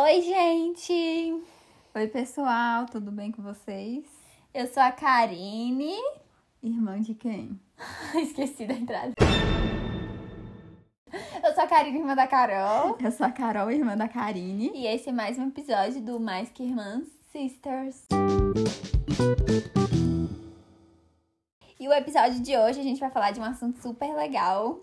Oi, gente! Oi, pessoal, tudo bem com vocês? Eu sou a Karine. Irmã de quem? Esqueci da entrada. Eu sou a Karine, irmã da Carol. Eu sou a Carol, irmã da Karine. E esse é mais um episódio do Mais Que Irmãs Sisters. E o episódio de hoje a gente vai falar de um assunto super legal.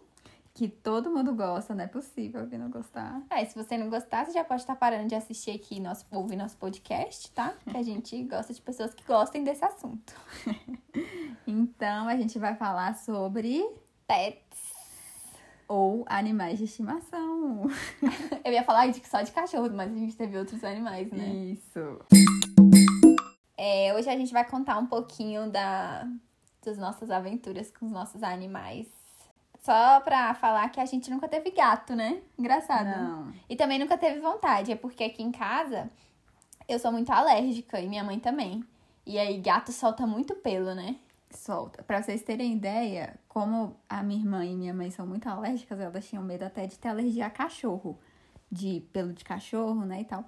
Que todo mundo gosta, não é possível que não gostar. É, se você não gostar, você já pode estar parando de assistir aqui, nosso, ouvir nosso podcast, tá? Que a gente gosta de pessoas que gostem desse assunto. Então, a gente vai falar sobre Pets. ou animais de estimação. Eu ia falar de, só de cachorro, mas a gente teve outros animais, né? Isso. É, hoje a gente vai contar um pouquinho da, das nossas aventuras com os nossos animais. Só pra falar que a gente nunca teve gato, né? Engraçado. Não. E também nunca teve vontade. É porque aqui em casa eu sou muito alérgica e minha mãe também. E aí gato solta muito pelo, né? Solta. Pra vocês terem ideia, como a minha irmã e minha mãe são muito alérgicas, elas tinham medo até de ter alergia a cachorro. De pelo de cachorro, né, e tal.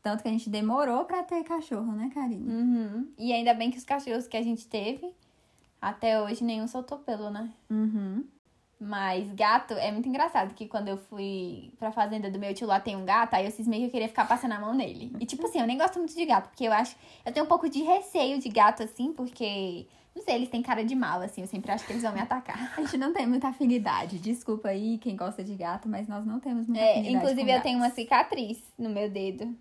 Tanto que a gente demorou pra ter cachorro, né, Karine? Uhum. E ainda bem que os cachorros que a gente teve, até hoje nenhum soltou pelo, né? Uhum. Mas gato é muito engraçado que quando eu fui pra fazenda do meu tio lá tem um gato, aí eu cismei que eu queria ficar passando a mão nele. E tipo assim, eu nem gosto muito de gato, porque eu acho. Eu tenho um pouco de receio de gato, assim, porque. Não sei, eles têm cara de mal, assim, eu sempre acho que eles vão me atacar. A gente não tem muita afinidade. Desculpa aí quem gosta de gato, mas nós não temos muita É, afinidade. inclusive eu tenho uma gatos. cicatriz no meu dedo.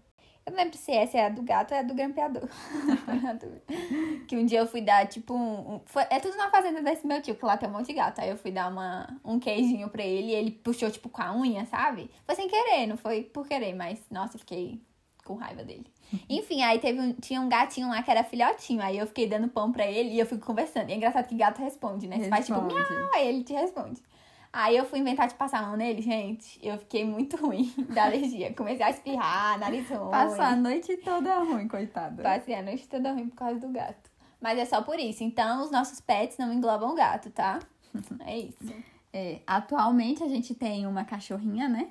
Eu não lembro se essa é a do gato ou é a do grampeador. que um dia eu fui dar, tipo, um. um- foi- é tudo na fazenda desse meu tio, que lá tem um monte de gato. Aí eu fui dar uma, um queijinho pra ele e ele puxou, tipo, com a unha, sabe? Foi sem querer, não foi por querer, mas, nossa, eu fiquei com raiva dele. Enfim, aí teve um, tinha um gatinho lá que era filhotinho. Aí eu fiquei dando pão pra ele e eu fico conversando. E é engraçado que gato responde, né? Você faz tipo, Responde. miau, aí ele te responde. Aí eu fui inventar de passar a mão nele, gente. Eu fiquei muito ruim da alergia. Comecei a espirrar, nariz ruim. Passou a noite toda ruim, coitada. Passei a noite toda ruim por causa do gato. Mas é só por isso. Então, os nossos pets não englobam o gato, tá? É isso. É, atualmente a gente tem uma cachorrinha, né?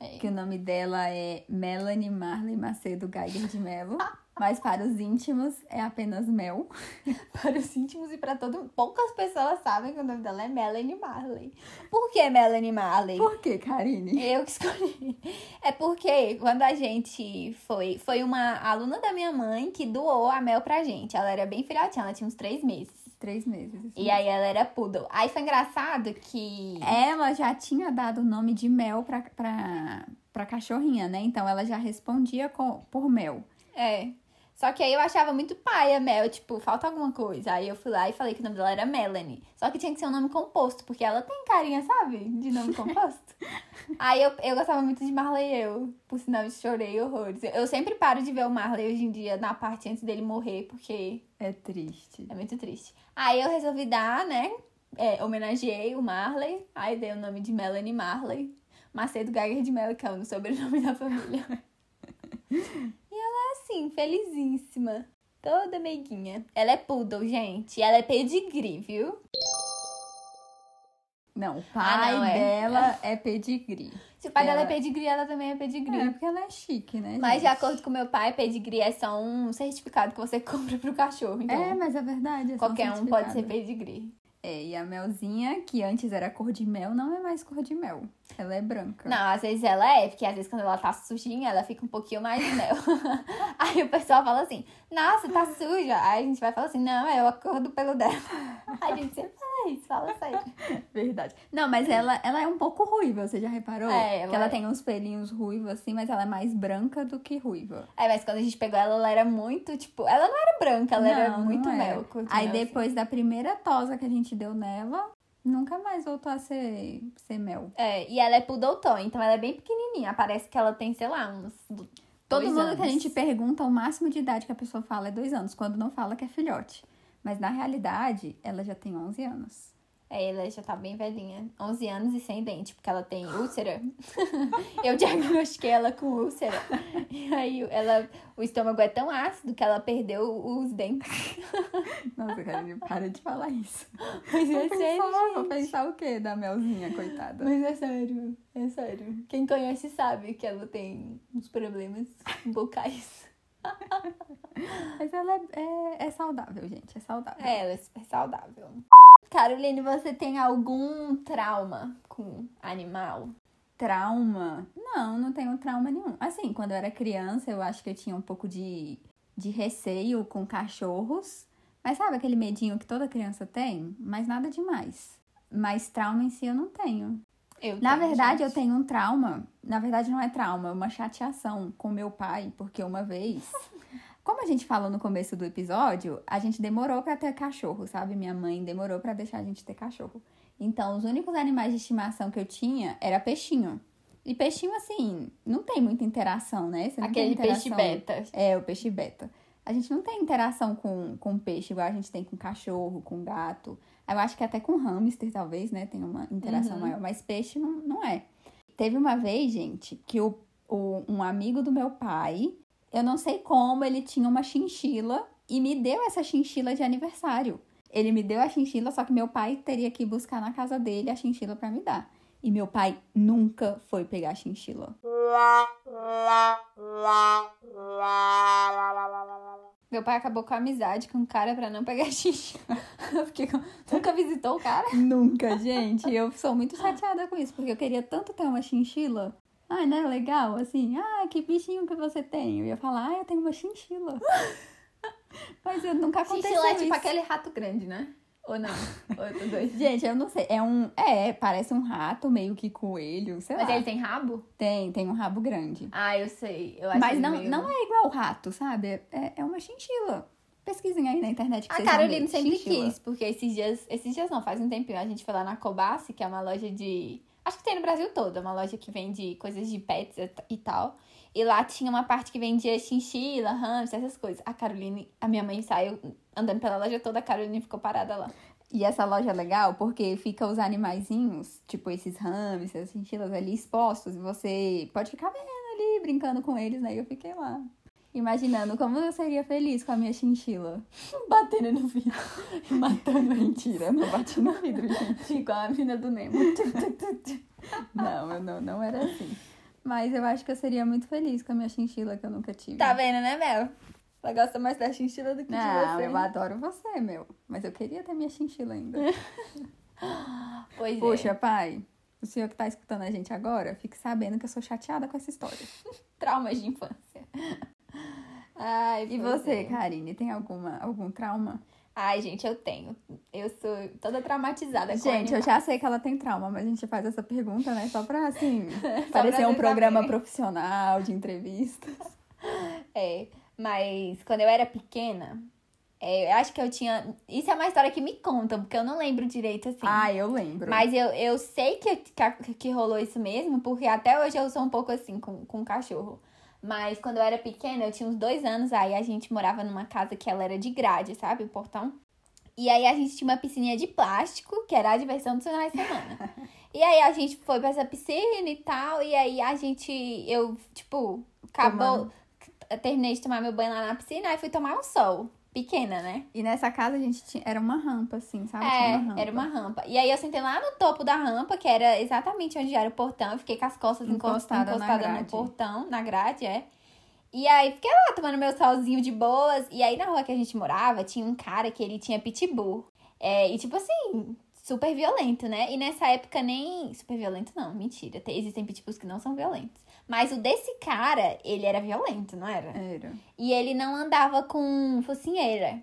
É. Que o nome dela é Melanie Marley Macedo Geiger de Mello. Mas para os íntimos é apenas Mel. Para os íntimos e para todo Poucas pessoas sabem que o nome dela é Melanie Marley. Por que Melanie Marley? Por que, Karine? Eu que escolhi. É porque quando a gente foi. Foi uma aluna da minha mãe que doou a Mel pra gente. Ela era bem filhotinha, ela tinha uns três meses. Três meses. isso E aí ela era poodle. Aí foi engraçado que. Ela já tinha dado o nome de Mel pra, pra, pra cachorrinha, né? Então ela já respondia com, por Mel. É. Só que aí eu achava muito paia, Mel, tipo, falta alguma coisa. Aí eu fui lá e falei que o nome dela era Melanie. Só que tinha que ser um nome composto, porque ela tem carinha, sabe? De nome composto. aí eu, eu gostava muito de Marley eu. Por sinal, eu chorei horrores. Eu sempre paro de ver o Marley hoje em dia na parte antes dele morrer, porque É triste. é muito triste. Aí eu resolvi dar, né? É, homenageei o Marley. Aí dei o nome de Melanie Marley. Macedo Geiger de Mello, que é o sobrenome da família. ela é assim, felizíssima. Toda meiguinha. Ela é poodle, gente. Ela é pedigree, viu? Não, o Ah, pai não, é. dela é pedigree. Se o pai dela é Ela- pedigree, ela também é pedigree. É, porque ela é chique, né? Mas de gente? acordo com meu pai, pedigree é só um certificado que você compra pro cachorro. Então, É, mas é verdade. é qualquer um pode ser pedigree. É, e a melzinha, que antes era cor de mel, não é mais cor de mel. Ela é branca. Não, às vezes ela é, porque às vezes quando ela tá sujinha, ela fica um pouquinho mais de mel. Aí o pessoal fala assim, nossa, tá suja. Aí a gente vai falar assim, não, é a cor do pelo dela. Aí a gente sempre fala fala sério. Verdade. Não, mas ela, ela é um pouco ruiva, você já reparou? É, ela que ela é. tem uns pelinhos ruivos assim, mas ela é mais branca do que ruiva. Aí, mas quando a gente pegou ela, ela era muito, tipo, ela não era branca, ela era Não, muito não é. mel. Aí assim. depois da primeira tosa que a gente deu nela, nunca mais voltou a ser, ser mel. É, e ela é poodle tom, então ela é bem pequenininha. Parece que ela tem, sei lá, uns Todo mundo anos. que a gente pergunta, o máximo de idade que a pessoa fala é dois anos, quando não fala que é filhote. Mas na realidade, ela já tem 11 anos. É, ela já tá bem velhinha. 11 anos e sem dente, porque ela tem úlcera. eu diagnostiquei ela com úlcera. E aí ela, o estômago é tão ácido que ela perdeu os dentes. Nossa, Karine, para de falar isso. Mas é Vou sério, pensar, vou pensar o quê da Melzinha, coitada? Mas é sério, é sério. Quem conhece sabe que ela tem uns problemas vocais. Mas ela é, é, é saudável, gente, é saudável. É, ela é super saudável. Caroline, você tem algum trauma com animal? Trauma? Não, não tenho trauma nenhum. Assim, quando eu era criança, eu acho que eu tinha um pouco de, de receio com cachorros. Mas sabe aquele medinho que toda criança tem? Mas nada demais. Mas trauma em si eu não tenho. Eu Na verdade, eu gente. tenho um trauma. Na verdade, não é trauma, é uma chateação com meu pai, porque uma vez. Como a gente falou no começo do episódio, a gente demorou pra ter cachorro, sabe? Minha mãe demorou pra deixar a gente ter cachorro. Então, os únicos animais de estimação que eu tinha era peixinho. E peixinho, assim, não tem muita interação, né? Aquele peixe interação- beta. é, o peixe beta. A gente não tem interação com, com peixe igual a gente tem com cachorro, com gato. Eu acho que até com hamster, talvez, né? Tem uma interação Uhum. maior. Mas peixe não, não é. Teve uma vez, gente, que o, o, um amigo do meu pai, eu não sei como, ele tinha uma chinchila e me deu essa chinchila de aniversário. Ele me deu a chinchila, só que meu pai teria que buscar na casa dele a chinchila pra me dar. E meu pai nunca foi pegar a chinchila. Meu pai acabou com a amizade com o cara pra não pegar xixi. Porque nunca visitou o cara. Nunca, gente. Eu sou muito chateada com isso, porque eu queria tanto ter uma chinchila. Ai, não é legal? Assim, ah, que bichinho que você tem? Eu ia falar, ah, eu tenho uma chinchila. Mas eu nunca aconteceu Xixi é tipo isso. aquele rato grande, né? Ou não? Ou eu tô doida? Gente, eu não sei. É um. É, parece um rato, meio que coelho, sei Mas lá. ele tem rabo? Tem, tem um rabo grande. Ah, eu sei. Eu acho Mas não, meio- não é igual o rato, sabe? É, é uma chinchila. Pesquisem aí na internet que A ver. sempre Chinchila. quis, porque esses dias, esses dias não, faz um tempinho, a gente foi lá na Kobashi, que é uma loja de. Acho que tem no Brasil todo, é uma loja que vende coisas de pets e e tal. E lá tinha uma parte que vendia chinchila, hamster, essas coisas. A Caroline, a minha mãe saiu andando pela loja toda, a Caroline ficou parada lá. E essa loja é legal porque fica os animaizinhos, tipo esses hamsters, chinchilas ali expostos, e você pode ficar vendo ali, brincando com eles, né? E eu fiquei lá, imaginando como eu seria feliz com a minha chinchila. Batendo no vidro, matando. Mentira, não bati no vidro, gente. Igual a mina do Nemo. Não, eu não, não era assim. Mas eu acho que eu seria muito feliz com a minha chinchila que eu nunca tive. Tá vendo, né, Mel? Ela gosta mais da chinchila do que de Não, você. eu adoro você, meu. Mas eu queria ter minha chinchila ainda. Pois Poxa, é. pai, o senhor que tá escutando a gente agora, fique sabendo que eu sou chateada com essa história. Traumas de infância. Ai, E você, é. Karine, tem alguma, algum trauma? Ai, gente, eu tenho. Eu sou toda traumatizada com Gente, eu já sei que ela tem trauma, mas a gente faz essa pergunta, né? Só pra, assim, pra parecer um vocês programa profissional de entrevistas. É, mas quando eu era pequena, é, eu acho que eu tinha... Isso é uma história que me contam, porque eu não lembro direito, assim. Ah, eu lembro. Mas eu, eu sei que, que, que rolou isso mesmo, porque até hoje eu sou um pouco assim com, com cachorro. Mas quando eu era pequena, eu tinha uns dois anos, aí a gente morava numa casa que ela era de grade, sabe? O portão. E aí a gente tinha uma piscininha de plástico, que era a diversão dos finais de semana. e aí a gente foi pra essa piscina e tal, e aí a gente, eu, tipo, acabou, terminei de tomar meu banho lá na piscina, aí fui tomar um sol. Pequena, né? E nessa casa a gente tinha. Era uma rampa, assim, sabe? Tinha É, rampa. era uma rampa. E aí eu sentei lá no topo da rampa, que era exatamente onde era o portão. Eu fiquei com as costas Encostada encostada, no portão, na grade, é. E aí fiquei lá tomando meu solzinho de boas. E aí na rua que a gente morava, tinha um cara que ele tinha pitbull. É, e tipo assim, super violento, né? E nessa época nem. Super violento não, mentira. Tem- existem pitbulls que não são violentos. Mas o desse cara, ele era violento, não era? Era. E ele não andava com focinheira.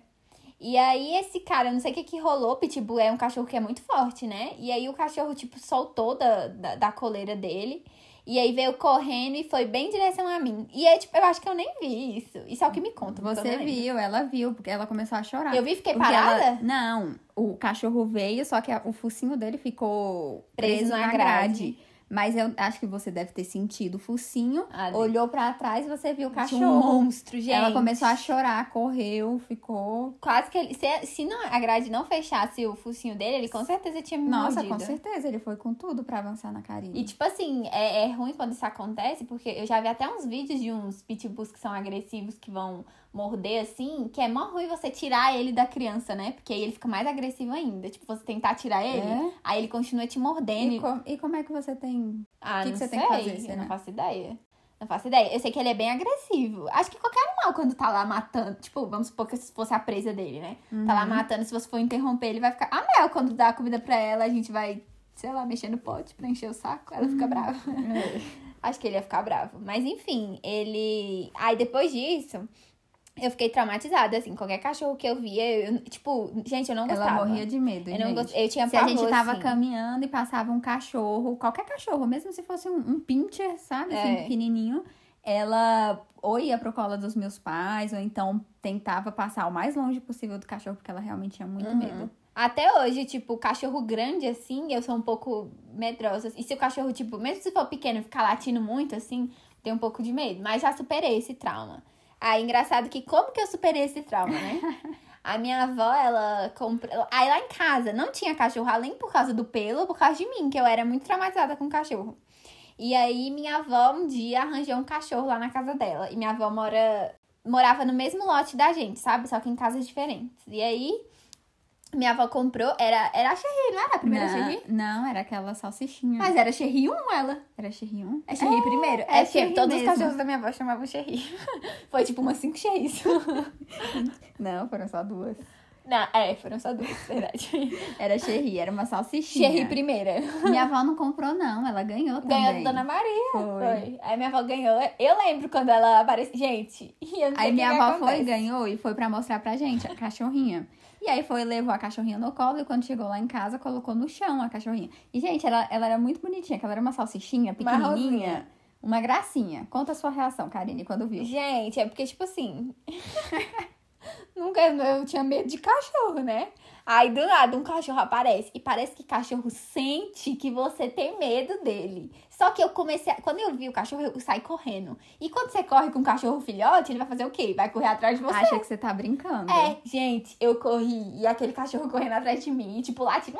E aí esse cara, eu não sei o que que rolou, Pitbull é um cachorro que é muito forte, né? E aí o cachorro, tipo, soltou da, da, da coleira dele. E aí veio correndo e foi bem em direção a mim. E aí, tipo, eu acho que eu nem vi isso. Isso é o que me conta. Você viu, ela viu, porque ela começou a chorar. Eu vi e fiquei Porque parada? ela- Não, o cachorro veio, só que o focinho dele ficou Preso preso, na na grade. grade. Mas eu acho que você deve ter sentido o focinho, Ali. olhou pra trás e você viu o Tinha cachorro. um monstro, gente. Ela começou a chorar, correu, ficou. Quase que ele. Se, se não, a grade não fechasse o focinho dele, ele com certeza tinha me Nossa, mordido. com certeza, ele foi com tudo pra avançar na Karine. E, tipo assim, é, é ruim quando isso acontece, porque eu já vi até uns vídeos de uns pitbulls que são agressivos, que vão morder, assim, que é mó ruim você tirar ele da criança, né? Porque aí ele fica mais agressivo ainda. Tipo, você tentar tirar ele, É? aí ele continua te mordendo. E, com- e como é que você tem. Ah, que não que você sei. tem que fazer, Eu será? não faço ideia. Não faço ideia. Eu sei que ele é bem agressivo. Acho que qualquer animal, quando tá lá matando, tipo, vamos supor que se fosse a presa dele, né? Tá Uhum. lá matando, se você for interromper, ele vai ficar. A Mel, quando dá a comida pra ela, a gente vai, sei lá, mexer no pote pra encher o saco, ela Uhum. fica brava. Acho que ele ia ficar bravo. Mas enfim, ele. Aí depois disso, eu fiquei traumatizada, assim. Qualquer cachorro que eu via, eu- tipo, gente, eu não Ela gostava. morria de medo. Eu não gost... Eu tinha Se a gente pavor, tava assim. caminhando e passava um cachorro, qualquer cachorro, mesmo se fosse um, um pincher, sabe? Assim, É. pequenininho, ela ou ia pro colo dos meus pais, ou então tentava passar o mais longe possível do cachorro, porque ela realmente tinha muito Uhum. medo. Até hoje, tipo, cachorro grande, assim, eu sou um pouco medrosa. E se o cachorro, tipo, mesmo se for pequeno, ficar latindo muito, assim, tenho um pouco de medo. Mas já superei esse trauma. Aí, engraçado que como que eu superei esse trauma, né? A minha avó, ela comprou... Aí lá em casa não tinha cachorro, além por causa do pelo, por causa de mim, que eu era muito traumatizada com cachorro. E aí, minha avó um dia arranjou um cachorro lá na casa dela. E minha avó mora... Morava no mesmo lote da gente, sabe? Só que em casas diferentes. E aí, minha avó comprou... Era, era a Cherry, não era a primeira não, Cherry? não, era aquela salsichinha. Mas era Cherry 1, ela. Era Cherry 1? É Cherry primeiro? é É, porque Cherry todos mesmo. os cachorros da minha avó chamavam Cherry. Foi tipo umas cinco Cherrys. Não, foram só duas. Não, é, foram só duas, verdade. Era Cherry, era uma salsichinha. Cherry primeira. Minha avó não comprou, não. Ela ganhou também. Ganhou da Dona Maria. Foi. Foi. Aí minha avó ganhou. Eu lembro quando ela apareceu. Gente, Aí minha avó foi, acontece. ganhou e foi pra mostrar pra gente a cachorrinha. E aí foi, levou a cachorrinha no colo e quando chegou lá em casa, colocou no chão a cachorrinha. E, gente, ela, ela era muito bonitinha, que ela era uma salsichinha pequenininha. Marronzinha. Uma gracinha. Conta a sua reação, Karine, quando viu. Gente, é porque, tipo assim. Nunca eu tinha medo de cachorro, né? Aí do nada um cachorro aparece. E parece que cachorro sente que você tem medo dele. Só que eu comecei. A... Quando eu vi o cachorro, eu saí correndo. E quando você corre com um cachorro filhote, ele vai fazer o quê? Vai correr atrás de você. Acha que você tá brincando. É, gente, eu corri e aquele cachorro correndo atrás de mim, tipo, lá, tipo,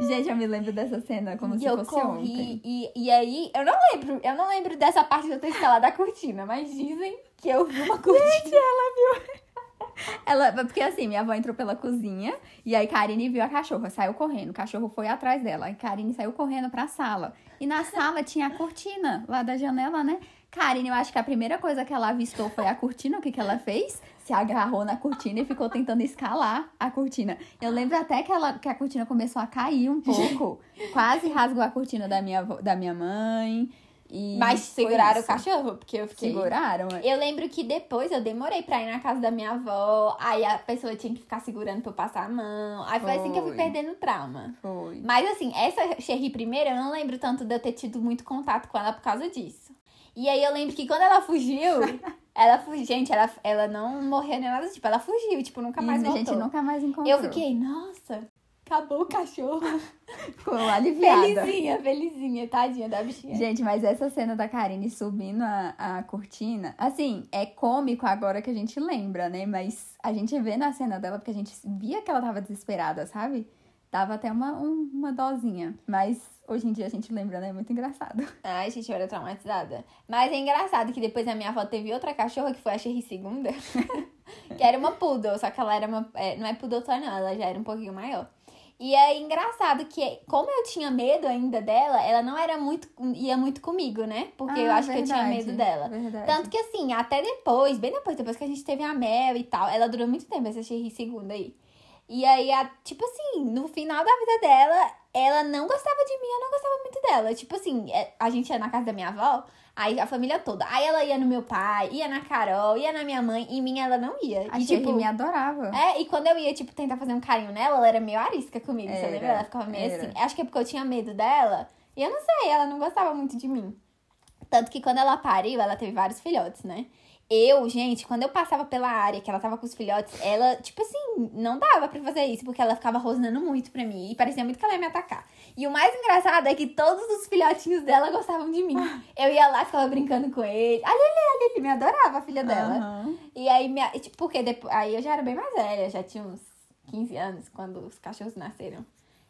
Gente, eu me lembro dessa cena como e se eu fosse corri, ontem. e, e aí, eu não lembro, eu não lembro dessa parte de eu ter escalado a cortina, mas dizem que eu vi uma cortina. Ela, porque assim, minha avó entrou pela cozinha e aí Karine viu a cachorra, saiu correndo. O cachorro foi atrás dela. Aí Karine saiu correndo pra sala. E na sala tinha a cortina lá da janela, né? Karine, eu acho que a primeira coisa que ela avistou foi a cortina. O que, que ela fez? Se agarrou na cortina e ficou tentando escalar a cortina. Eu lembro até que, ela, que a cortina começou a cair um pouco. Quase rasgou a cortina da minha, da minha mãe. E Mas foi seguraram o cachorro, porque eu fiquei... Seguraram? é. Eu lembro que depois eu demorei pra ir na casa da minha avó, aí a pessoa tinha que ficar segurando pra eu passar a mão, aí foi assim que eu fui Foi. perdendo o trauma. Foi. Mas assim, essa Cherry primeira, eu não lembro tanto de eu ter tido muito contato com ela por causa disso. E aí eu lembro que quando ela fugiu, ela fugiu, gente, ela, ela não morreu nem nada, tipo, ela fugiu, tipo, nunca mais E a voltou. gente nunca mais encontrou. Eu fiquei, nossa, acabou o cachorro. Ficou aliviada. Felizinha, felizinha, tadinha da bichinha. Gente, mas essa cena da Karine subindo a, a cortina, assim, é cômico agora que a gente lembra, né? Mas a gente vê na cena dela, porque a gente via que ela tava desesperada, sabe? Dava até uma, um- uma dosinha. Mas hoje em dia a gente lembra, né? É muito engraçado. Ai, gente, eu era traumatizada. Mas é engraçado que depois a minha avó teve outra cachorra, que foi a Cherry segunda, que era uma poodle, só que ela era uma... é, não é poodle só não, ela já era um pouquinho maior. E é engraçado que, como eu tinha medo ainda dela, ela não era muito... ia muito comigo, né? Porque eu Ah, acho que eu tinha verdade, medo dela. Verdade. Tanto que assim, até depois, bem depois, depois que a gente teve a Mel e tal, ela durou muito tempo, essa Cherry segunda aí. E aí, a- tipo assim, no final da vida dela, ela não gostava de mim, eu não gostava muito dela. Tipo assim, é, a gente ia na casa da minha avó, aí a família toda. Aí ela ia no meu pai, ia na Carol, ia na minha mãe, e em mim ela não ia. A e tipo, me adorava. é, e quando eu ia, tipo, tentar fazer um carinho nela, ela era meio arisca comigo, você Era, lembra? Ela ficava meio era. assim. Acho que é porque eu tinha medo dela. E eu não sei, ela não gostava muito de mim. Tanto que quando ela pariu, ela teve vários filhotes, né? Eu, gente, quando eu passava pela área que ela tava com os filhotes, ela, tipo assim, não dava pra fazer isso, porque ela ficava rosnando muito pra mim. E parecia muito que ela ia me atacar. E o mais engraçado é que todos os filhotinhos dela gostavam de mim. Eu ia lá, ficava brincando com ele. Ali, ali, ali, me adorava a filha dela. Aham. E aí, minha, tipo, porque depois, aí eu já era bem mais velha, já tinha uns 15 anos quando os cachorros nasceram.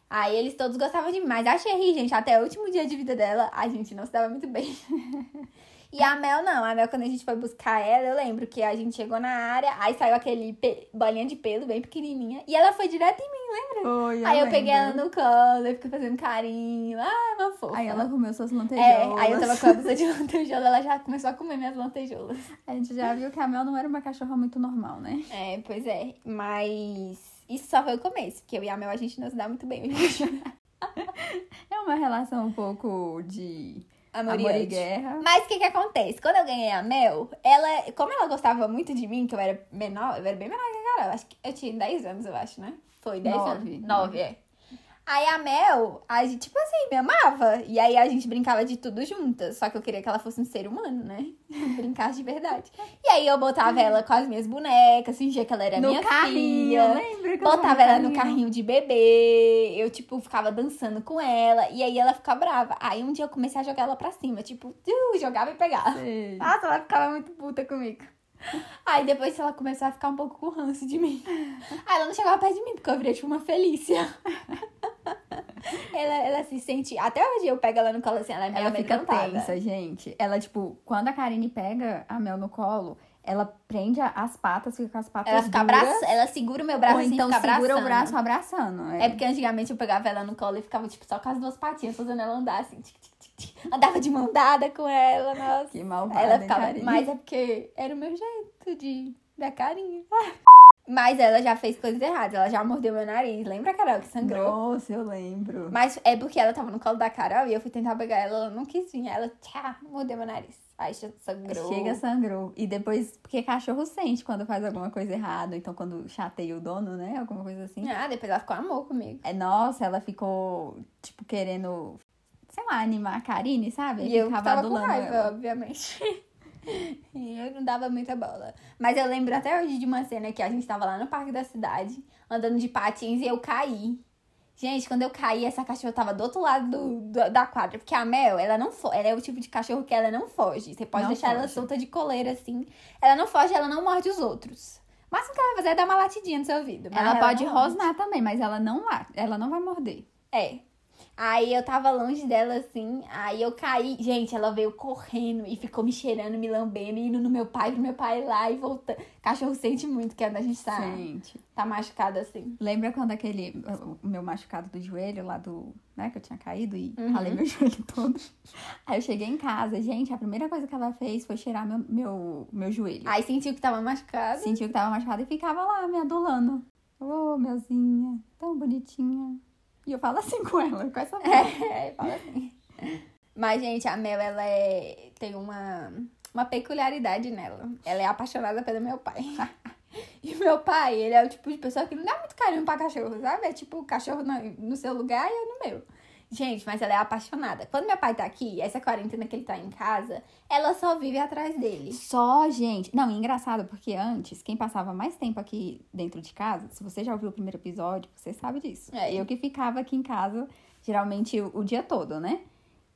Aí eles todos gostavam de mim. Mas a Cherry, gente, até o último dia de vida dela, a gente não se dava muito bem. E a Mel não. A Mel, quando a gente foi buscar ela, eu lembro que a gente chegou na área, aí saiu aquele pe- bolinha de pelo bem pequenininha. E ela foi direto em mim, lembra? Foi, aí eu peguei ela lembro. no colo, eu fiquei fazendo carinho. Ah, uma fofa. Aí ela comeu suas É, lantejoulas. aí eu tava com a blusa de lantejoula, ela já começou a comer minhas lantejoulas. A gente já viu que a Mel não era uma cachorra muito normal, né? É, pois é. Mas isso só foi o começo, porque eu e a Mel a gente não se dá muito bem. É uma relação um pouco de Amor, amor, e guerra. Mas o que que acontece? Quando eu ganhei a Mel, ela, como ela gostava muito de mim, que eu era menor, eu era bem menor que a Carol, acho que eu tinha 10 anos, eu acho, né? Foi 10 Nove. anos? 9, é. Aí a Mel, a gente, tipo assim, me amava. E aí a gente brincava de tudo juntas. Só que eu queria que ela fosse um ser humano, né? Brincasse de verdade. E aí eu botava ela com as minhas bonecas, fingia que ela era no minha carrinho, filha. Botava tava ela no carrinho de bebê, eu, tipo, ficava dançando com ela, e aí ela ficava brava. Aí um dia eu comecei a jogar ela pra cima, tipo, uh, jogava e pegava. Sei. Nossa, ela ficava muito puta comigo. Aí depois ela começou a ficar um pouco com ranço de mim. Aí ela não chegava perto de mim, porque eu virei tipo uma Felícia. ela, ela se sente. Até hoje eu pego ela no colo assim, ela é meio Ela fica tensa, gente. Ela, tipo, quando a Karine pega a Mel no colo, ela prende as patas, fica com as patas Ela fica abraçando, ela segura o meu braço ou assim, então segura abraçando. o braço abraçando. É porque antigamente eu pegava ela no colo e ficava, tipo, só com as duas patinhas, fazendo ela andar assim. tic, tic. Andava de mão dada com ela, nossa. Que malvada, Ela hein, ficava. Karine? Mas é porque era o meu jeito de dar carinho. Mas ela já fez coisas erradas. Ela já mordeu meu nariz. Lembra, Carol, que sangrou? Nossa, eu lembro. Mas é porque ela tava no colo da Carol e eu fui tentar pegar ela, ela não quis vir. Ela, tchá, mordeu meu nariz. Aí já sangrou. Chega, sangrou. E depois, porque cachorro sente quando faz alguma coisa errada, então quando chateia o dono, né? Alguma coisa assim. Ah, depois ela ficou amor comigo. É, nossa, ela ficou, tipo, querendo, sei lá, animar a Karine, sabe? E eu Ficava tava com raiva, ela. obviamente. e eu não dava muita bola. Mas eu lembro até hoje de uma cena que a gente tava lá no parque da cidade, andando de patins e eu caí. Gente, quando eu caí, essa cachorra tava do outro lado do, do- da quadra. Porque a Mel, ela não foge. Ela é o tipo de cachorro que ela não foge. Você pode Não deixar ela foge. solta de coleira, assim. Ela não foge, ela não morde os outros. O máximo que ela vai fazer é dar uma latidinha no seu ouvido. mas Ela pode rosnar também, mas ela não ela não vai morder. É. Aí eu tava longe dela assim, aí eu caí. Gente, ela veio correndo e ficou me cheirando, me lambendo, indo no meu pai, pro meu pai lá e voltando. Cachorro sente muito que a gente tá, Gente. tá machucado assim. Lembra quando aquele, o meu machucado do joelho lá do, né, que eu tinha caído e Uhum. ralei meu joelho todo? Aí eu cheguei em casa, gente, a primeira coisa que ela fez foi cheirar meu, meu, meu joelho. Aí sentiu que tava machucado. Sentiu que tava machucado e ficava lá me adulando. Ô, meuzinha, tão bonitinha. E eu falo assim com ela, com essa voz. É, fala assim. Mas, gente, a Mel, ela é... tem uma, uma peculiaridade nela. Ela é apaixonada pelo meu pai. E meu pai, ele é o tipo de pessoa que não dá muito carinho pra cachorro, sabe? É tipo, o cachorro no, no seu lugar e eu no meu. Gente, mas ela é apaixonada. Quando meu pai tá aqui, essa quarentena que ele tá em casa, ela só vive atrás dele. Só, gente. Não, e engraçado, porque antes, quem passava mais tempo aqui dentro de casa, se você já ouviu o primeiro episódio, você sabe disso. É. Eu que ficava aqui em casa, geralmente, o, o dia todo, né?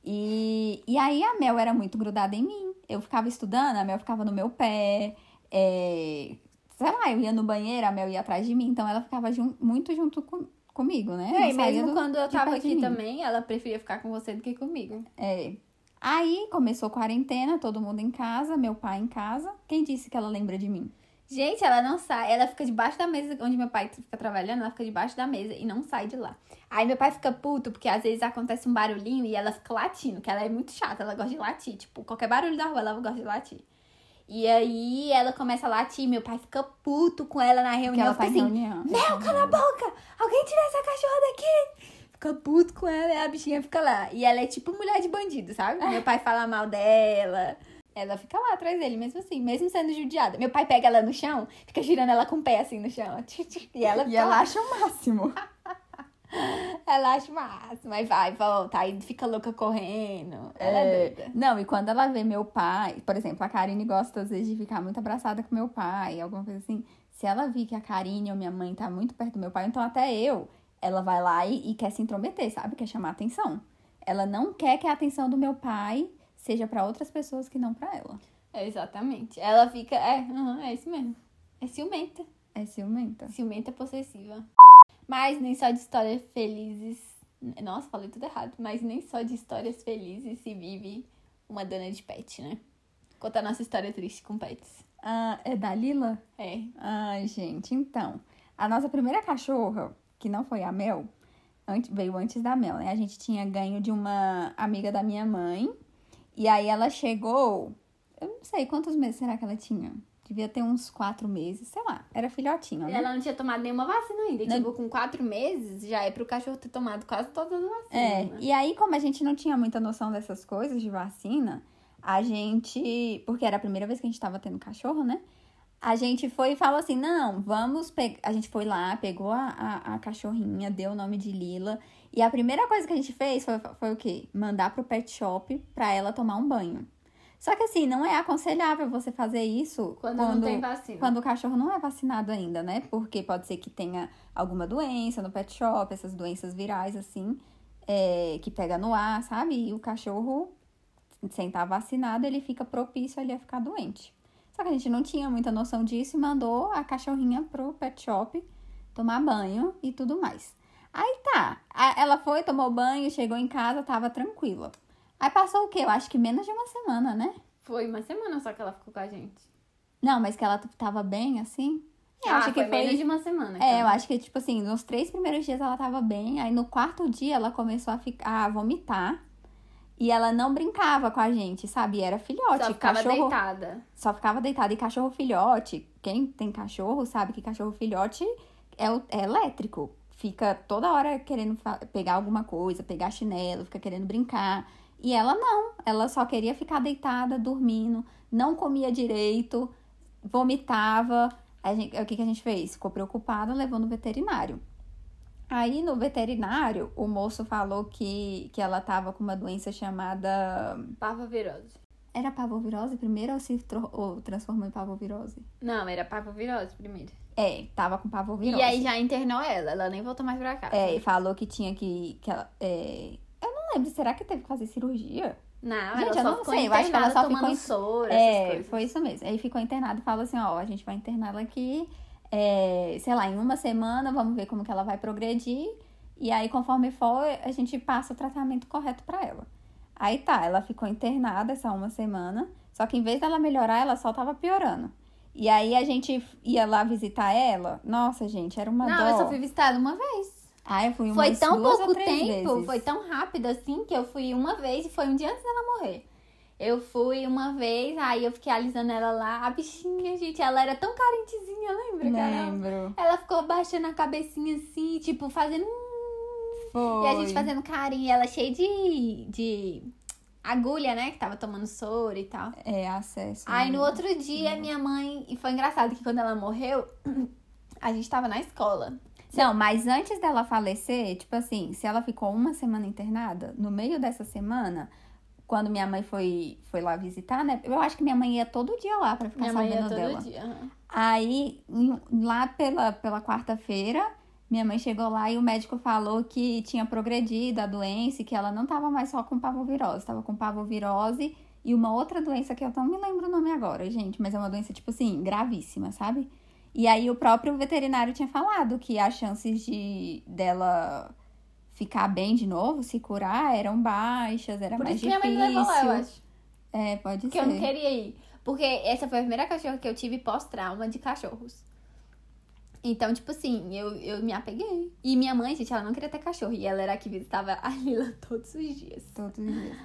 E, e aí a Mel era muito grudada em mim. Eu ficava estudando, a Mel ficava no meu pé. é, sei lá, eu ia no banheiro, a Mel ia atrás de mim. Então ela ficava jun- muito junto com- comigo, né? É, e mesmo do- quando eu tava aqui também, ela preferia ficar com você do que comigo. É. Aí começou a quarentena, todo mundo em casa, meu pai em casa. Quem disse que ela lembra de mim? Gente, ela não sai. Ela fica debaixo da mesa onde meu pai fica trabalhando, ela fica debaixo da mesa e não sai de lá. Aí meu pai fica puto, porque às vezes acontece um barulhinho e ela fica latindo, que ela é muito chata, ela gosta de latir. Tipo, qualquer barulho da rua, ela gosta de latir. E aí ela começa a latir, meu pai fica puto com ela na Porque reunião. ela tá em assim, reunião. Mel, cala a boca! Alguém tira essa cachorra daqui! Fica puto com ela e a bichinha fica lá. E ela é tipo mulher de bandido, sabe? Meu pai fala mal dela. Ela fica lá atrás dele, mesmo assim, mesmo sendo judiada. Meu pai pega ela no chão, fica girando ela com o pé assim no chão. E ela E ela lá. acha o máximo. Ela acha massa, mas vai, volta, aí fica louca correndo. Ela é, É, doida. Não, e quando ela vê meu pai, por exemplo, a Karine gosta às vezes de ficar muito abraçada com meu pai, alguma coisa assim. Se ela vir que a Karine ou minha mãe tá muito perto do meu pai, então até eu, ela vai lá e, e quer se intrometer, sabe? Quer chamar atenção. Ela não quer que a atenção do meu pai seja pra outras pessoas que não pra ela. É, exatamente. Ela fica. É, aham, é isso mesmo. É ciumenta. É ciumenta. Ciumenta possessiva. Mas nem só de histórias felizes. Nossa, falei tudo errado. Mas nem só de histórias felizes se vive uma dona de pet, né? Conta a nossa história triste com pets. Ah, é da Lila? É. Ai, gente, então. A nossa primeira cachorra, que não foi a Mel, antes- veio antes da Mel, né? A gente tinha ganho de uma amiga da minha mãe. E aí ela chegou. Eu não sei quantos meses será que ela tinha. Devia ter uns quatro meses, sei lá. Era filhotinho, né? Ela não tinha tomado nenhuma vacina ainda. Não. Tipo, com quatro meses já é pro cachorro ter tomado quase todas as vacinas. É, né? e aí, como a gente não tinha muita noção dessas coisas de vacina, a gente. Porque era a primeira vez que a gente tava tendo cachorro, né? A gente foi e falou assim: não, vamos pegar. A gente foi lá, pegou a, a, a cachorrinha, deu o nome de Lila. E a primeira coisa que a gente fez foi, foi o quê? Mandar pro pet shop pra ela tomar um banho. Só que assim, não é aconselhável você fazer isso Quando, não tem vacina. quando o cachorro não é vacinado ainda, né? Porque pode ser que tenha alguma doença no pet shop, essas doenças virais, assim, é, que pega no ar, sabe? E o cachorro, sem estar vacinado, ele fica propício ali a ficar doente. Só que a gente não tinha muita noção disso e mandou a cachorrinha pro pet shop tomar banho e tudo mais. Aí tá, ela foi, tomou banho, chegou em casa, tava tranquila. Aí passou o quê? Eu acho que menos de uma semana, né? Foi uma semana só que ela ficou com a gente. Não, mas que ela tava bem, assim. Eu ah, acho foi que foi menos de uma semana. É, então. eu acho que, tipo assim, nos três primeiros dias ela tava bem, aí no quarto dia ela começou a ficar a vomitar. E ela não brincava com a gente, sabe? Era filhote. Só ficava cachorro deitada. só ficava deitada. E cachorro filhote, quem tem cachorro sabe que cachorro filhote é, o- é elétrico. Fica toda hora querendo fa- pegar alguma coisa, pegar chinelo, fica querendo brincar. E ela não, ela só queria ficar deitada, dormindo, não comia direito, vomitava. Gente- o que, que a gente fez? Ficou preocupada, levou no veterinário. Aí no veterinário, o moço falou que, que ela tava com uma doença chamada. Parvovirose. Era parvovirose primeiro ou se ou transformou em parvovirose? Não, era parvovirose primeiro. É, tava com parvovirose. E aí já internou ela. Ela nem voltou mais pra casa. É, e falou que tinha que. que ela, é, não lembro, será que teve que fazer cirurgia? Não, Gente, eu não sei, eu acho que ela internada só ficou soro, É, foi isso mesmo. Aí ficou internado e falou assim: ó, a gente vai internar ela aqui, é, sei lá, em uma semana, vamos ver como que ela vai progredir. E aí, conforme for, a gente passa o tratamento correto pra ela. Aí tá, ela ficou internada essa uma semana, só que em vez dela melhorar, ela só tava piorando. E aí a gente ia lá visitar ela. Nossa, gente, era uma Não, dó. eu só fui visitar ela uma vez. Ah, eu fui Foi umas tão duas ou pouco tempo, vezes. foi tão rápido assim que eu fui uma vez e foi um dia antes dela morrer. Eu fui uma vez, aí eu fiquei alisando ela lá. A bichinha, gente, ela era tão carentezinha, lembra? Lembro. Ela ficou baixando a cabecinha assim, tipo, fazendo. Foi. E a gente fazendo carinho, e ela cheia de, de agulha, né? Que tava tomando soro e tal. É, acesso. Aí no né? outro dia, minha mãe. E foi engraçado que quando ela morreu, a gente tava na escola. Não, mas antes dela falecer, tipo assim, se ela ficou uma semana internada, no meio dessa semana, quando minha mãe foi, foi lá visitar, né? Eu acho que minha mãe ia todo dia lá pra ficar Minha mãe ia sabendo todo dela. dia. Aí, lá pela, pela quarta-feira, minha mãe chegou lá e o médico falou que tinha progredido a doença e que ela não tava mais só com parvovirose, tava com parvovirose e uma outra doença que eu não me lembro o nome agora, gente, mas é uma doença, tipo assim, gravíssima, sabe? E aí o próprio veterinário tinha falado que as chances de dela ficar bem de novo, se curar, eram baixas, era Por mais isso que minha mãe difícil. levou lá, eu acho. É, pode Porque ser. eu não queria ir. Porque essa foi a primeira cachorra que eu tive pós-trauma de cachorros. Então, tipo assim, eu, eu me apeguei. E minha mãe, gente, ela não queria ter cachorro. E ela era a que visitava a Lila todos os dias. Todos os dias.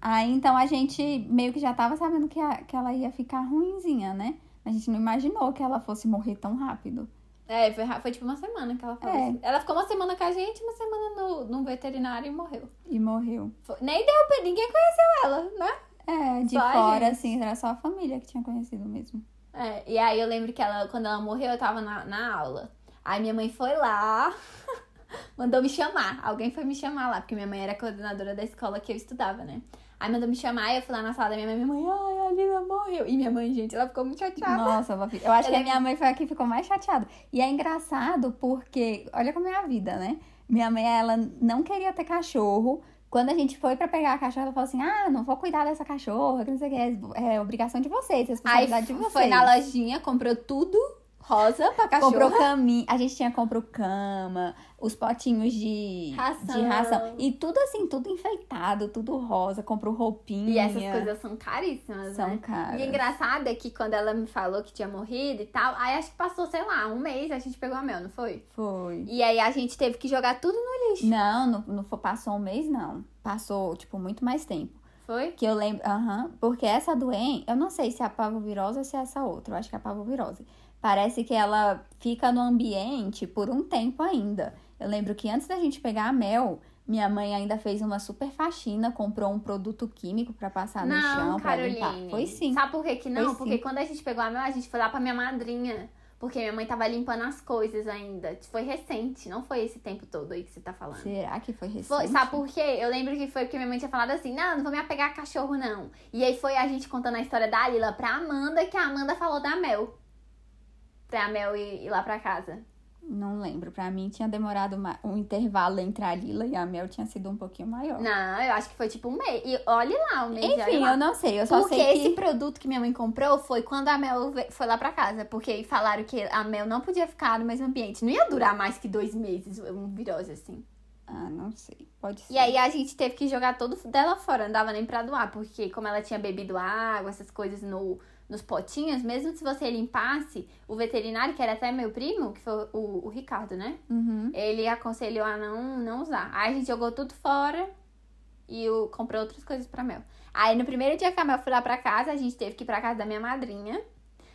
Aí então a gente meio que já tava sabendo que, a- que ela ia ficar ruinzinha, né? A gente não imaginou que ela fosse morrer tão rápido. É, foi, foi tipo uma semana que ela falou. É. Ela ficou uma semana com a gente, uma semana no, no veterinário e morreu. E morreu. Foi- nem deu pra ninguém conheceu ela, né? É, de Só fora, assim, era só a família que tinha conhecido mesmo. É, e aí eu lembro que ela, quando ela morreu, eu tava na, na aula. Aí minha mãe foi lá, mandou me chamar. Alguém foi me chamar lá, porque minha mãe era coordenadora da escola que eu estudava, né? Aí mandou me chamar e eu fui lá na sala da minha mãe. Minha mãe, ai, a Lila morreu. E minha mãe, gente, ela ficou muito chateada. Nossa, eu acho que a minha mãe foi a que ficou mais chateada. E é engraçado porque, olha como é a vida, né? Minha mãe, ela não queria ter cachorro. Quando a gente foi pra pegar a cachorra, ela falou assim: Ah, não vou cuidar dessa cachorra, que não sei o que, é, é obrigação de vocês, responsabilidade Aí de vocês. foi na lojinha, comprou tudo rosa pra cachorro. Comprou caminho. A gente tinha comprou cama, os potinhos de Ração. de ração. E tudo assim, tudo enfeitado, tudo rosa. Comprou roupinha. E essas coisas são caríssimas, são né? caras. E engraçado é que quando ela me falou que tinha morrido e tal, aí acho que passou, sei lá, um mês a gente pegou a mel, não foi? Foi. E aí a gente teve que jogar tudo no lixo. Não, não, não passou um mês, não. Passou, tipo, muito mais tempo. Foi? Que eu lembro, aham, porque essa doença, eu não sei se é a parvovirose ou se é essa outra, eu acho que é a parvovirose. Parece que ela fica no ambiente por um tempo ainda. Eu lembro que antes da gente pegar a mel, minha mãe ainda fez uma super faxina, comprou um produto químico pra passar no não, chão, pra limpar. Caroline. Foi sim. Sabe por que que não? Foi Porque sim. quando a gente pegou a mel, a gente foi lá pra minha madrinha. Porque minha mãe tava limpando as coisas ainda. Foi recente, não foi esse tempo todo aí que você tá falando. Será que foi recente? Foi, sabe por quê? Eu lembro que foi porque minha mãe tinha falado assim: não, não vou me apegar a cachorro, não. E aí foi a gente contando a história da Lila pra Amanda, que a Amanda falou da Mel. Pra Mel ir, ir lá pra casa. Não lembro. Pra mim tinha demorado uma- um intervalo entre a Lila e a Mel tinha sido um pouquinho maior. Não, eu acho que foi tipo um mês. E olhe lá, um mês. Enfim, eu não sei. Eu só Porque sei que... esse produto que minha mãe comprou foi quando a Mel foi lá pra casa. Porque falaram que a Mel não podia ficar no mesmo ambiente. Não ia durar mais que dois meses, um virose assim. Ah, não sei. Pode ser. E aí a gente teve que jogar todo dela fora, não dava nem pra doar, porque como ela tinha bebido água, essas coisas no, nos potinhos, mesmo se você limpasse, o veterinário, que era até meu primo, que foi o, o Ricardo, né? Uhum. Ele aconselhou a não, não usar. Aí a gente jogou tudo fora e eu comprei outras coisas pra Mel. Aí no primeiro dia que a Mel foi lá pra casa, a gente teve que ir pra casa da minha madrinha,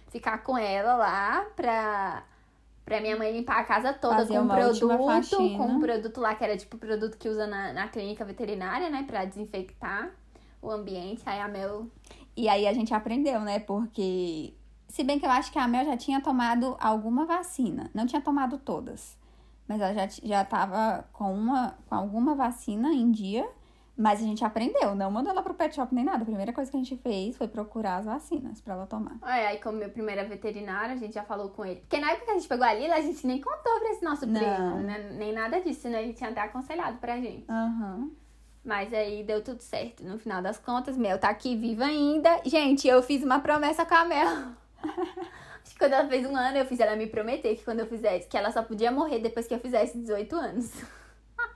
ficar com ela lá pra, pra minha mãe limpar a casa toda Fazer com um produto, com um produto lá que era tipo o produto que usa na, na clínica veterinária, né, pra desinfectar o ambiente. Aí a Mel E aí a gente aprendeu, né? Porque. Se bem que eu acho que a Mel já tinha tomado alguma vacina. Não tinha tomado todas. Mas ela já, já tava com, uma, com alguma vacina em dia. Mas a gente aprendeu. Não mandou ela pro pet shop nem nada. A primeira coisa que a gente fez foi procurar as vacinas pra ela tomar. É, aí como meu primeiro é veterinário, a gente já falou com ele. Porque na época que a gente pegou a Lila, a gente nem contou pra esse nosso Não. primo, né? Nem nada disso, senão ele tinha até aconselhado pra gente. Aham. Mas aí deu tudo certo. No final das contas, Mel tá aqui viva ainda. Gente, eu fiz uma promessa com a Mel. Acho que quando ela fez um ano, eu fiz ela me prometer que quando eu fizesse, que ela só podia morrer depois que eu fizesse 18 anos.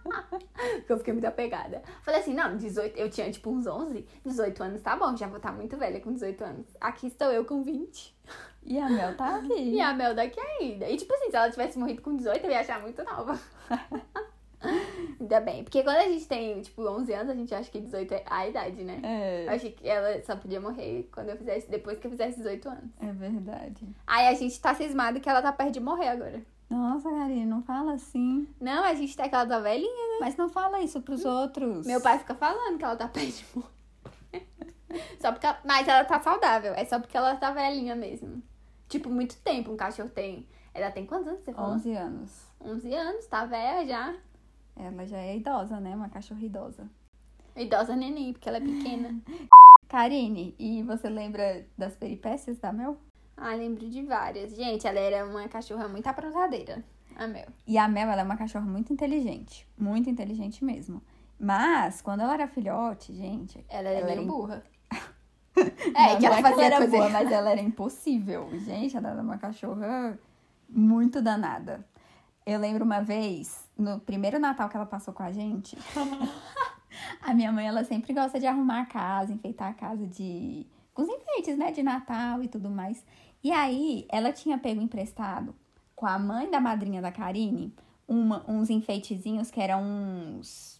Porque eu fiquei muito apegada. Falei assim, não, 18, eu tinha tipo uns 11, 18 anos tá bom, já vou estar muito velha com 18 anos. Aqui estou eu com 20. E a Mel tá aqui. E a Mel daqui ainda. E tipo assim, se ela tivesse morrido com 18, eu ia achar muito nova. Ainda bem. Porque quando a gente tem, tipo, 11 anos, a gente acha que 18 é a idade, né? Eu É, achei que ela só podia morrer quando eu fizesse, depois que eu fizesse 18 anos. é verdade. Aí a gente tá cismado que ela tá perto de morrer agora. Nossa, Karine, não fala assim. Não, a gente tá que ela tá velhinha. Mas não fala isso pros outros. Meu pai fica falando que ela tá perto de morrer. Só porque ela... Mas ela tá saudável. É só porque ela tá velhinha mesmo. Tipo, muito tempo um cachorro tem. Ela tem quantos anos você falou? 11 anos. 11 anos, tá velha já. Ela já é idosa, né? Uma cachorra idosa. Idosa neném, porque ela é pequena. Karine, e você lembra das peripécias da Mel? Ah, lembro de várias. Gente, ela era uma cachorra muito aprontadeira. A Mel. E a Mel, ela é uma cachorra muito inteligente. Muito inteligente mesmo. Mas, quando ela era filhote, gente... Ela era meio im- burra. Não, É, que não ela é fazia era coisa boa, errada. mas ela era impossível. Gente, ela era uma cachorra muito danada. Eu lembro uma vez, no primeiro Natal que ela passou com a gente, a minha mãe, ela sempre gosta de arrumar a casa, enfeitar a casa de... Com os enfeites, né? De Natal e tudo mais. E aí, ela tinha pego emprestado com a mãe da madrinha da Karine uma- uns enfeitezinhos que eram uns...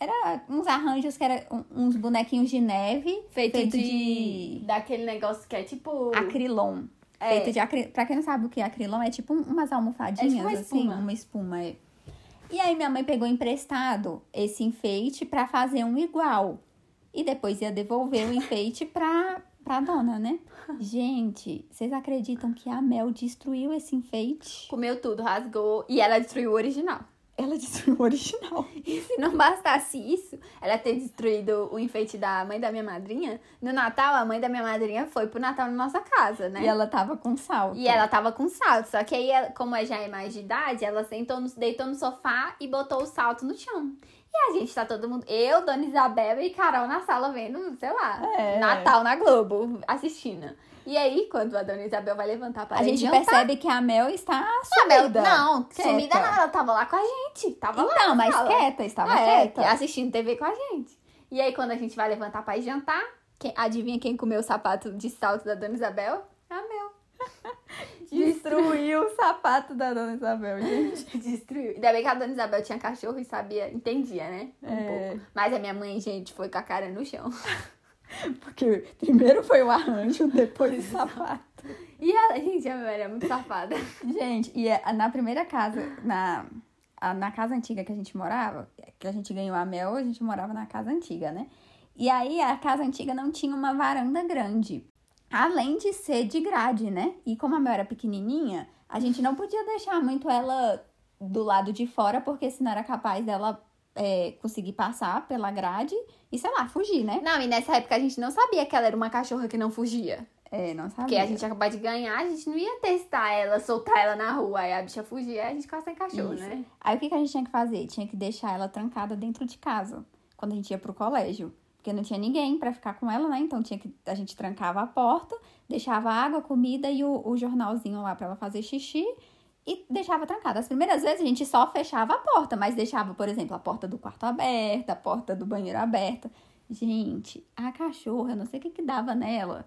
Era uns arranjos que eram uns bonequinhos de neve Feito, feito de... de Daquele negócio que é tipo... acrilon. É. Feito de acri... Pra quem não sabe o que é acrilon, é tipo um- umas almofadinhas, É tipo uma assim, espuma. uma espuma. é. E aí minha mãe pegou emprestado esse enfeite pra fazer um igual. E depois ia devolver o enfeite pra, pra dona, né? Gente, vocês acreditam que a Mel destruiu esse enfeite? Comeu tudo, rasgou. E ela destruiu o original. Ela destruiu o original. E se não bastasse isso, ela ter destruído o enfeite da mãe da minha madrinha, no Natal, a mãe da minha madrinha foi pro Natal na nossa casa, né? E ela tava com salto. E ela tava com salto, só que aí, como já é mais de idade, ela sentou no, deitou no sofá e botou o salto no chão. E a gente tá todo mundo, eu, Dona Isabel e Carol na sala vendo, sei lá, É. Natal na Globo, assistindo. E aí, quando a Dona Isabel vai levantar para A gente percebe que a Mel está a Mel- sumida. não, quieta. sumida não, ela tava lá com a gente, tava lá Então, na mas quieta, estava É, quieta. assistindo TV com a gente. E aí, quando a gente vai levantar pra ir jantar, quem- adivinha quem comeu o sapato de salto da Dona Isabel? A Mel. Destruiu o sapato da dona Isabel, gente. Destruiu. Ainda bem que a Dona Isabel tinha cachorro e sabia, entendia, né? Um É. pouco. Mas a minha mãe, gente, foi com a cara no chão. Porque primeiro foi o arranjo, depois o sapato. E ela, gente, a mãe era muito safada. Gente, e é- na primeira casa, na, a- na casa antiga que a gente morava, que a gente ganhou a Mel, a gente morava na casa antiga, né? E aí a casa antiga não tinha uma varanda grande. Além de ser de grade, né? E como a Mel era pequenininha, a gente não podia deixar muito ela do lado de fora, porque senão era capaz dela é, conseguir passar pela grade e, sei lá, fugir, né? Não, e nessa época a gente não sabia que ela era uma cachorra que não fugia. É, não sabia. Porque a gente ia acabar de ganhar, a gente não ia testar ela, soltar ela na rua. Aí a bicha fugia, aí a gente ficava sem cachorro, Isso. né? Aí o que, que a gente tinha que fazer? Tinha que deixar ela trancada dentro de casa, quando a gente ia pro colégio. Porque não tinha ninguém pra ficar com ela, né? Então tinha que a gente trancava a porta, deixava água, comida e o, o jornalzinho lá pra ela fazer xixi e deixava trancada. As primeiras vezes a gente só fechava a porta, mas deixava, por exemplo, a porta do quarto aberta, a porta do banheiro aberta. Gente, a cachorra, não sei o que que dava nela,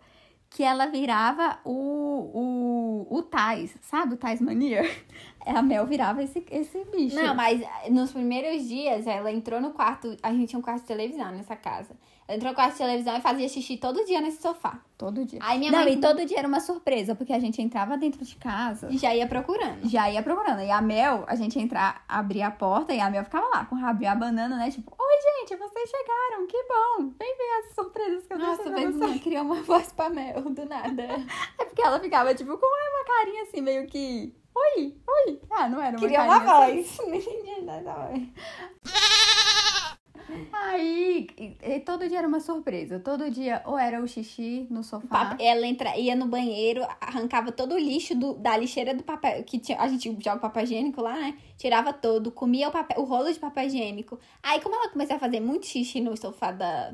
que ela virava o, o, o Tais, sabe? O Tais Mania. A Mel virava esse, esse bicho. Não, mas nos primeiros dias ela entrou no quarto. A gente tinha um quarto de televisão nessa casa. Entrou quarto de televisão e fazia xixi todo dia nesse sofá. Todo dia. Aí minha não, mãe e todo dia era uma surpresa, porque a gente entrava dentro de casa, já ia procurando. já ia procurando. E a Mel, a gente ia entrar, abria a porta e a Mel ficava lá com o rabinho abanando, né? Tipo, oi, gente, vocês chegaram, que bom. Vem ver as surpresas que eu Nossa, trouxe pra vocês." criou uma voz pra Mel, do nada. É porque ela ficava, tipo, com uma carinha assim, meio que. Oi, oi. Ah, não era uma Criou uma carinha assim. voz. Não entendi nada. Aí, e- e todo dia era uma surpresa. Todo dia, ou era o xixi no sofá. Ela entra, ia no banheiro, arrancava todo o lixo do- da lixeira do papel. Que tinha, a gente joga papel higiênico lá, né? Tirava todo, comia o, papel, o rolo de papel higiênico. Aí, como ela começou a fazer muito xixi no sofá da,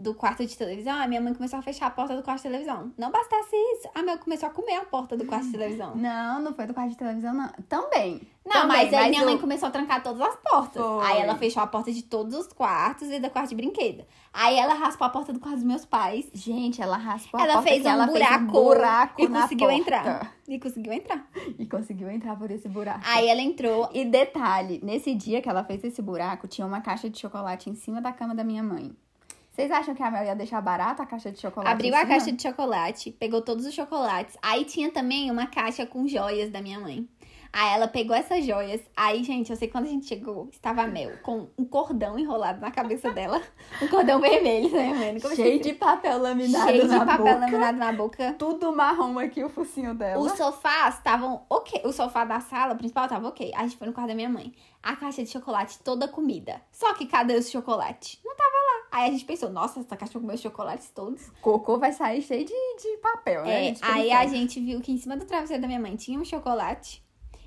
do quarto de televisão, a minha mãe começou a fechar a porta do quarto de televisão. Não bastasse isso, a minha começou a comer a porta do quarto de televisão. Não, não foi do quarto de televisão, não. Também. Não, Também, mas aí minha o- mãe começou a trancar todas as portas. Foi. Aí ela fechou a porta de todos os quartos e do quarto de brinquedo. Aí ela raspou a porta do quarto dos meus pais. Gente, ela raspou a ela porta fez um ela buraco, fez um buraco e conseguiu porta. entrar. E conseguiu entrar. E conseguiu entrar por esse buraco. Aí ela entrou. E detalhe, nesse dia que ela fez esse buraco, tinha uma caixa de chocolate em cima da cama da minha mãe. Vocês acham que a Mel ia deixar barata a caixa de chocolate? Abriu em a caixa de chocolate, pegou todos os chocolates. Aí tinha também uma caixa com joias da minha mãe. Aí ela pegou essas joias. Aí, gente, eu sei que quando a gente chegou, estava a Mel com um cordão enrolado na cabeça dela. Um cordão vermelho, né, mano? Como Cheio de papel laminado Cheio de na papel boca. laminado na boca. Tudo marrom aqui, o focinho dela. Os sofás estavam ok. O sofá da sala principal tava ok. A gente foi no quarto da minha mãe. A caixa de chocolate toda comida. Só que cadê os chocolate? Não tava lá. Aí a gente pensou, nossa, essa caixa comeu os chocolates todos. Cocô vai sair cheio de, de papel, né? É, gente aí a gente viu que em cima do travesseiro da minha mãe tinha um chocolate.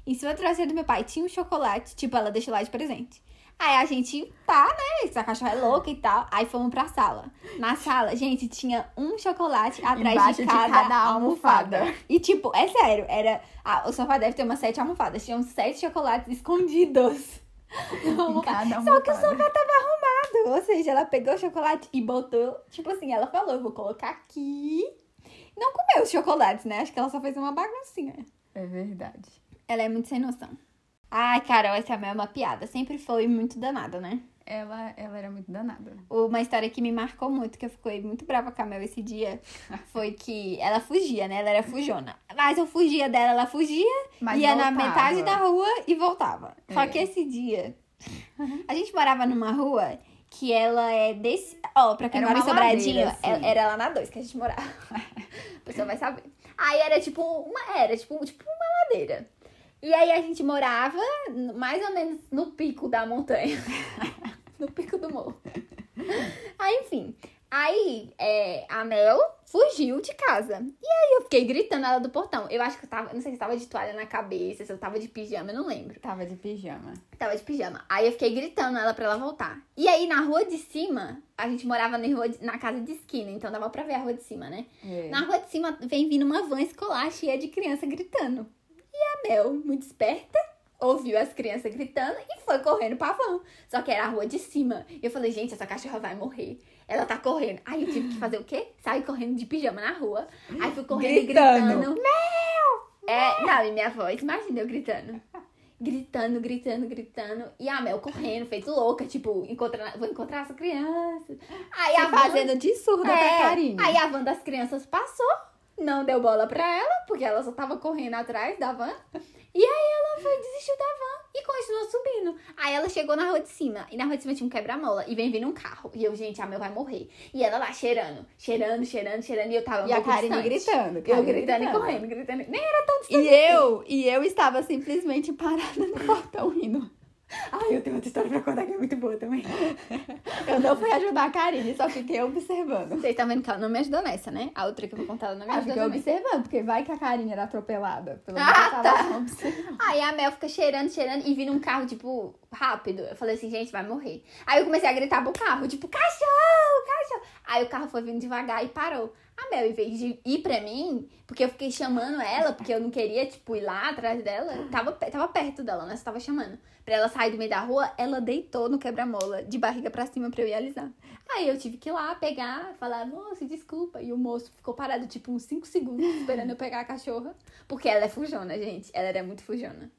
Em cima do travesseiro do meu pai tinha um chocolate. Tipo, ela deixou lá de presente. Aí a gente, tá, né? Essa cachorra é louca e tal. Aí fomos pra sala. Na sala, gente, tinha um chocolate atrás Embaixo de de cada, cada almofada. almofada. E tipo, é sério, era. ah, o sofá deve ter umas sete almofadas. Tinham sete chocolates escondidos. cada Só que o sofá tava arrumado. Ou seja, ela pegou o chocolate e botou. Tipo assim, ela falou: eu vou colocar aqui. Não comeu os chocolates, né? Acho que ela só fez uma baguncinha. É verdade. Ela é muito sem noção. Ai, Carol, essa é uma piada. Sempre foi muito danada, né? Ela, ela era muito danada. Uma história que me marcou muito, que eu fiquei muito brava com a Mel esse dia, foi que ela fugia, né? Ela era fujona. Mas eu fugia dela, ela fugia, Mas ia na voltava. metade da rua e voltava. Só É. que esse dia, a gente morava numa rua que ela é desse. Ó, pra quem Era mora em Sobradinho, assim. era lá na 2 que a gente morava. A pessoa vai saber. Aí era tipo uma. Era tipo, tipo uma ladeira. E aí a gente morava mais ou menos no pico da montanha. no pico do morro. Aí, enfim. Aí, é, a Mel fugiu de casa. E aí eu fiquei gritando ela do portão. Eu acho que eu tava, não sei se tava de toalha na cabeça, se eu tava de pijama, eu não lembro. Tava de pijama. Tava de pijama. Aí eu fiquei gritando ela pra ela voltar. E aí na rua de cima, a gente morava na, rua de- na casa de esquina, então dava pra ver a rua de cima, né? É. Na rua de cima vem vindo uma van escolar cheia de criança gritando. E a Mel, muito esperta, ouviu as crianças gritando e foi correndo pra van. Só que era a rua de cima. E eu falei, gente, essa cachorra vai morrer. Ela tá correndo. Aí eu tive que fazer o quê? Sair correndo de pijama na rua. Aí fui correndo e Gritando. gritando. Mel! É, não, e minha voz, imagina eu gritando. Gritando, gritando, gritando. E a Mel correndo, feito louca, tipo, encontrando, vou encontrar essa criança. Aí a Você van- fazendo de surda é, pra Karine. Aí a van das crianças passou, não deu bola pra ela, porque ela só tava correndo atrás da van. E aí ela foi, desistiu da van e continuou subindo. Aí ela chegou na rua de cima, e na rua de cima tinha um quebra-mola, e vem vindo um carro. E eu, gente, a Mel vai morrer. E ela lá cheirando, cheirando, cheirando, cheirando, e eu tava um E a Karine gritando. Eu Karine gritando e correndo, gritando. Nem era tão distante. E eu, e eu estava simplesmente parada no portão rindo. Ai, eu tenho outra história pra contar que é muito boa também. Eu não fui ajudar a Karine, só fiquei observando. Vocês estão vendo que ela não me ajudou nessa, né? A outra que eu vou contar, ela não me Ah, ajudou fiquei também. observando, porque vai que a Karine era atropelada. Pelo Ah, menos eu tava tá. só observando. Aí a Mel fica cheirando, cheirando e vindo um carro, tipo, rápido. Eu falei assim, gente, vai morrer. Aí eu comecei a gritar pro carro, tipo, cachorro, cachorro. Aí o carro foi vindo devagar e parou. A Mel, em vez de ir pra mim, porque eu fiquei chamando ela, porque eu não queria, tipo, ir lá atrás dela, tava, tava perto dela, né? Você tava chamando. Pra ela sair do meio da rua, ela deitou no quebra-mola, de barriga pra cima pra eu ir alisar. Aí eu tive que ir lá pegar, falar, moço, desculpa. E o moço ficou parado, tipo, uns 5 segundos, esperando eu pegar a cachorra. Porque ela é fujona, gente. Ela era muito fujona.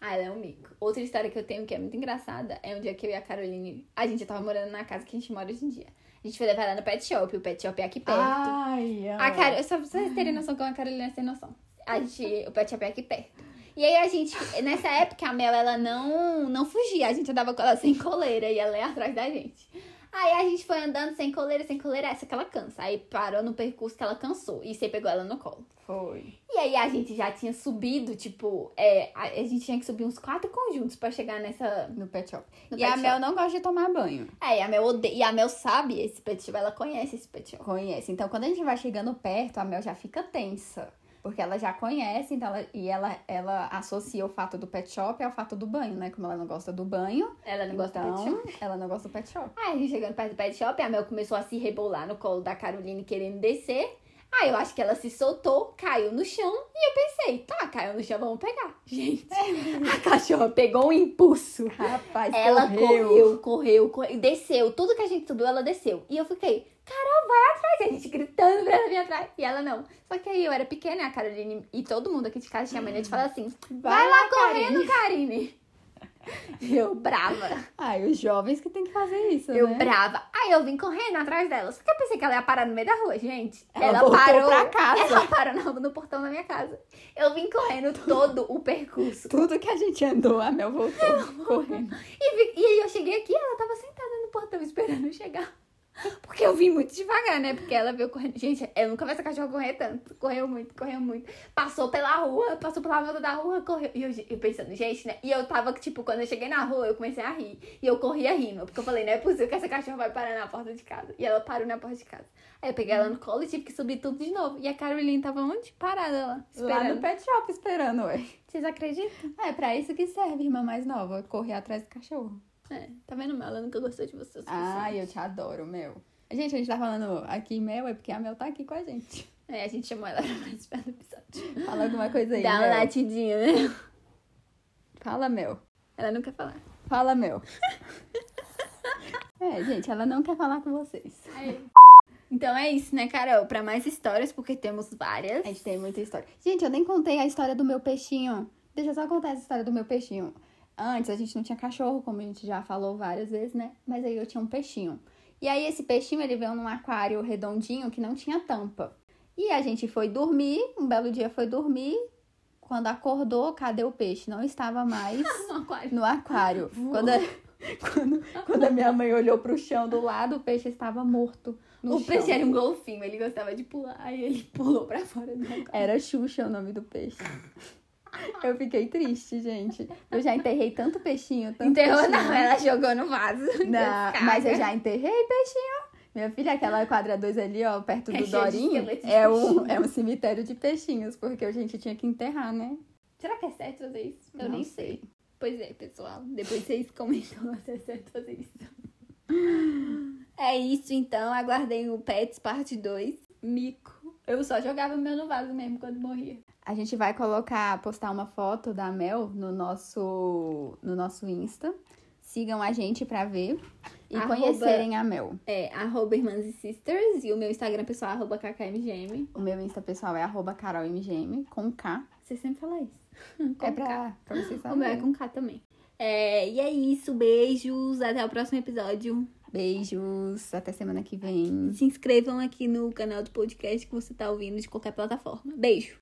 Ah, ela é um mico. Outra história que eu tenho que é muito engraçada é um dia que eu e a Caroline. A gente tava morando na casa que a gente mora hoje em dia. A gente foi levar ela no pet shop. O pet shop é aqui perto. Ai, A Car... Só pra vocês terem noção como a Carolina tem noção. A gente... O pet shop é aqui perto. E aí a gente... Nessa época, a Mel, ela não, não fugia. A gente andava com ela sem coleira e ela ia atrás da gente. Aí a gente foi andando sem coleira, sem coleira, essa que ela cansa. Aí parou no percurso que ela cansou. E você pegou ela no colo. Foi. E aí a gente já tinha subido, tipo... É, a, a gente tinha que subir uns quatro conjuntos pra chegar nessa... No pet shop. No e pet a shop. Mel não gosta de tomar banho. É, e a Mel odeia... E a Mel sabe esse pet shop. Ela conhece esse pet shop. Conhece. Então, quando a gente vai chegando perto, a Mel já fica tensa. Porque ela já conhece, então ela, e ela, ela associa o fato do pet shop ao fato do banho, né? Como ela não gosta do banho, Ela não gosta do pet então shop. ela não gosta do pet shop. Aí a gente chegando perto do pet shop, a Mel começou a se rebolar no colo da Caroline querendo descer. Aí eu acho que ela se soltou, caiu no chão e eu pensei, tá, caiu no chão, vamos pegar. Gente, a cachorra pegou um impulso. Rapaz, Ela correu. correu, correu, correu, desceu. Tudo que a gente subiu, ela desceu. E eu fiquei, Carol, vai atrás. E a gente gritando pra ela vir atrás. E ela não. Só que aí eu era pequena, a Caroline e todo mundo aqui de casa tinha mania de falar assim: vai, lá correndo, Karine. E eu brava. Ai, os jovens que tem que fazer isso, Eu né? brava. Aí eu vim correndo atrás dela. Só que eu pensei que ela ia parar no meio da rua, gente. Ela voltou parou. pra casa. Ela parou no, no portão da minha casa. Eu vim correndo todo o percurso. Tudo que a gente andou, a Mel voltou correndo. E, vi- e aí eu cheguei aqui, ela tava sentada no portão esperando eu chegar. Porque eu vim muito devagar, né? Porque ela veio correndo. Gente, eu nunca vi essa cachorra correr tanto. Correu muito, correu muito. Passou pela rua, passou pela volta da rua, correu. E eu, eu pensando, gente, né? E eu tava, tipo, quando eu cheguei na rua, eu comecei a rir. E eu corria rindo. Porque eu falei, não é possível que essa cachorra vai parar na porta de casa. E ela parou na porta de casa. Aí eu peguei ela no colo e tive que subir tudo de novo. E a Caroline tava onde? Parada lá, Lá no esperando. pet shop esperando, ué. Vocês acreditam? É pra isso que serve, irmã mais nova, correr atrás do cachorro. É, tá vendo, Mel? Ela nunca gostou de você. Ai, eu te adoro, Mel. Gente, a gente tá falando aqui Mel, é porque a Mel tá aqui com a gente. É, a gente chamou ela pra participar do episódio. Fala alguma coisa aí, Dá uma Mel. latidinha, né? Fala, Mel. Ela não quer falar. Fala, Mel. é, gente, ela não quer falar com vocês. Então é isso, né, Carol? Pra mais histórias, porque temos várias. A gente tem muita história. Gente, eu nem contei a história do meu peixinho. Deixa eu só contar essa história do meu peixinho. Antes a gente não tinha cachorro, como a gente já falou várias vezes, né? Mas aí eu tinha um peixinho. E aí esse peixinho, ele veio num aquário redondinho que não tinha tampa. E a gente foi dormir, um belo dia foi dormir. Quando acordou, cadê o peixe? Não estava mais No aquário. no aquário. Quando a, quando, quando a minha mãe olhou pro chão do lado, o peixe estava morto. No o chão. peixe era um golfinho, ele gostava de pular. Aí ele pulou pra fora do aquário. Era Xuxa o nome do peixe. Eu fiquei triste, gente. Eu já enterrei tanto peixinho, tanto Enterrou peixinho. não, ela jogou no vaso. Não, mas eu já enterrei peixinho. Minha filha, aquela quadra 2 ali, ó, perto É do Dorinho, é um, é um cemitério de peixinhos, porque a gente tinha que enterrar, né? Será que é certo fazer isso? Eu Não nem sei. sei. Pois é, pessoal. Depois vocês comentam se é certo fazer isso. É isso, então. Aguardem o Pets Parte 2. Mico. Eu só jogava meu no vaso mesmo quando morria. A gente vai colocar, postar uma foto da Mel no nosso, no nosso Insta. Sigam a gente pra ver e Arroba- conhecerem a Mel. É, arroba Irmãs e Sisters. E o meu Instagram pessoal, arroba KKMGM. O meu Insta pessoal é arroba carolmgm, com K. Você sempre fala isso. é pra, pra vocês O meu é saberem. com K também. É, e é isso. Beijos. Até o próximo episódio. Beijos, até semana que vem. Se inscrevam aqui no canal do podcast que você tá ouvindo de qualquer plataforma. Beijo.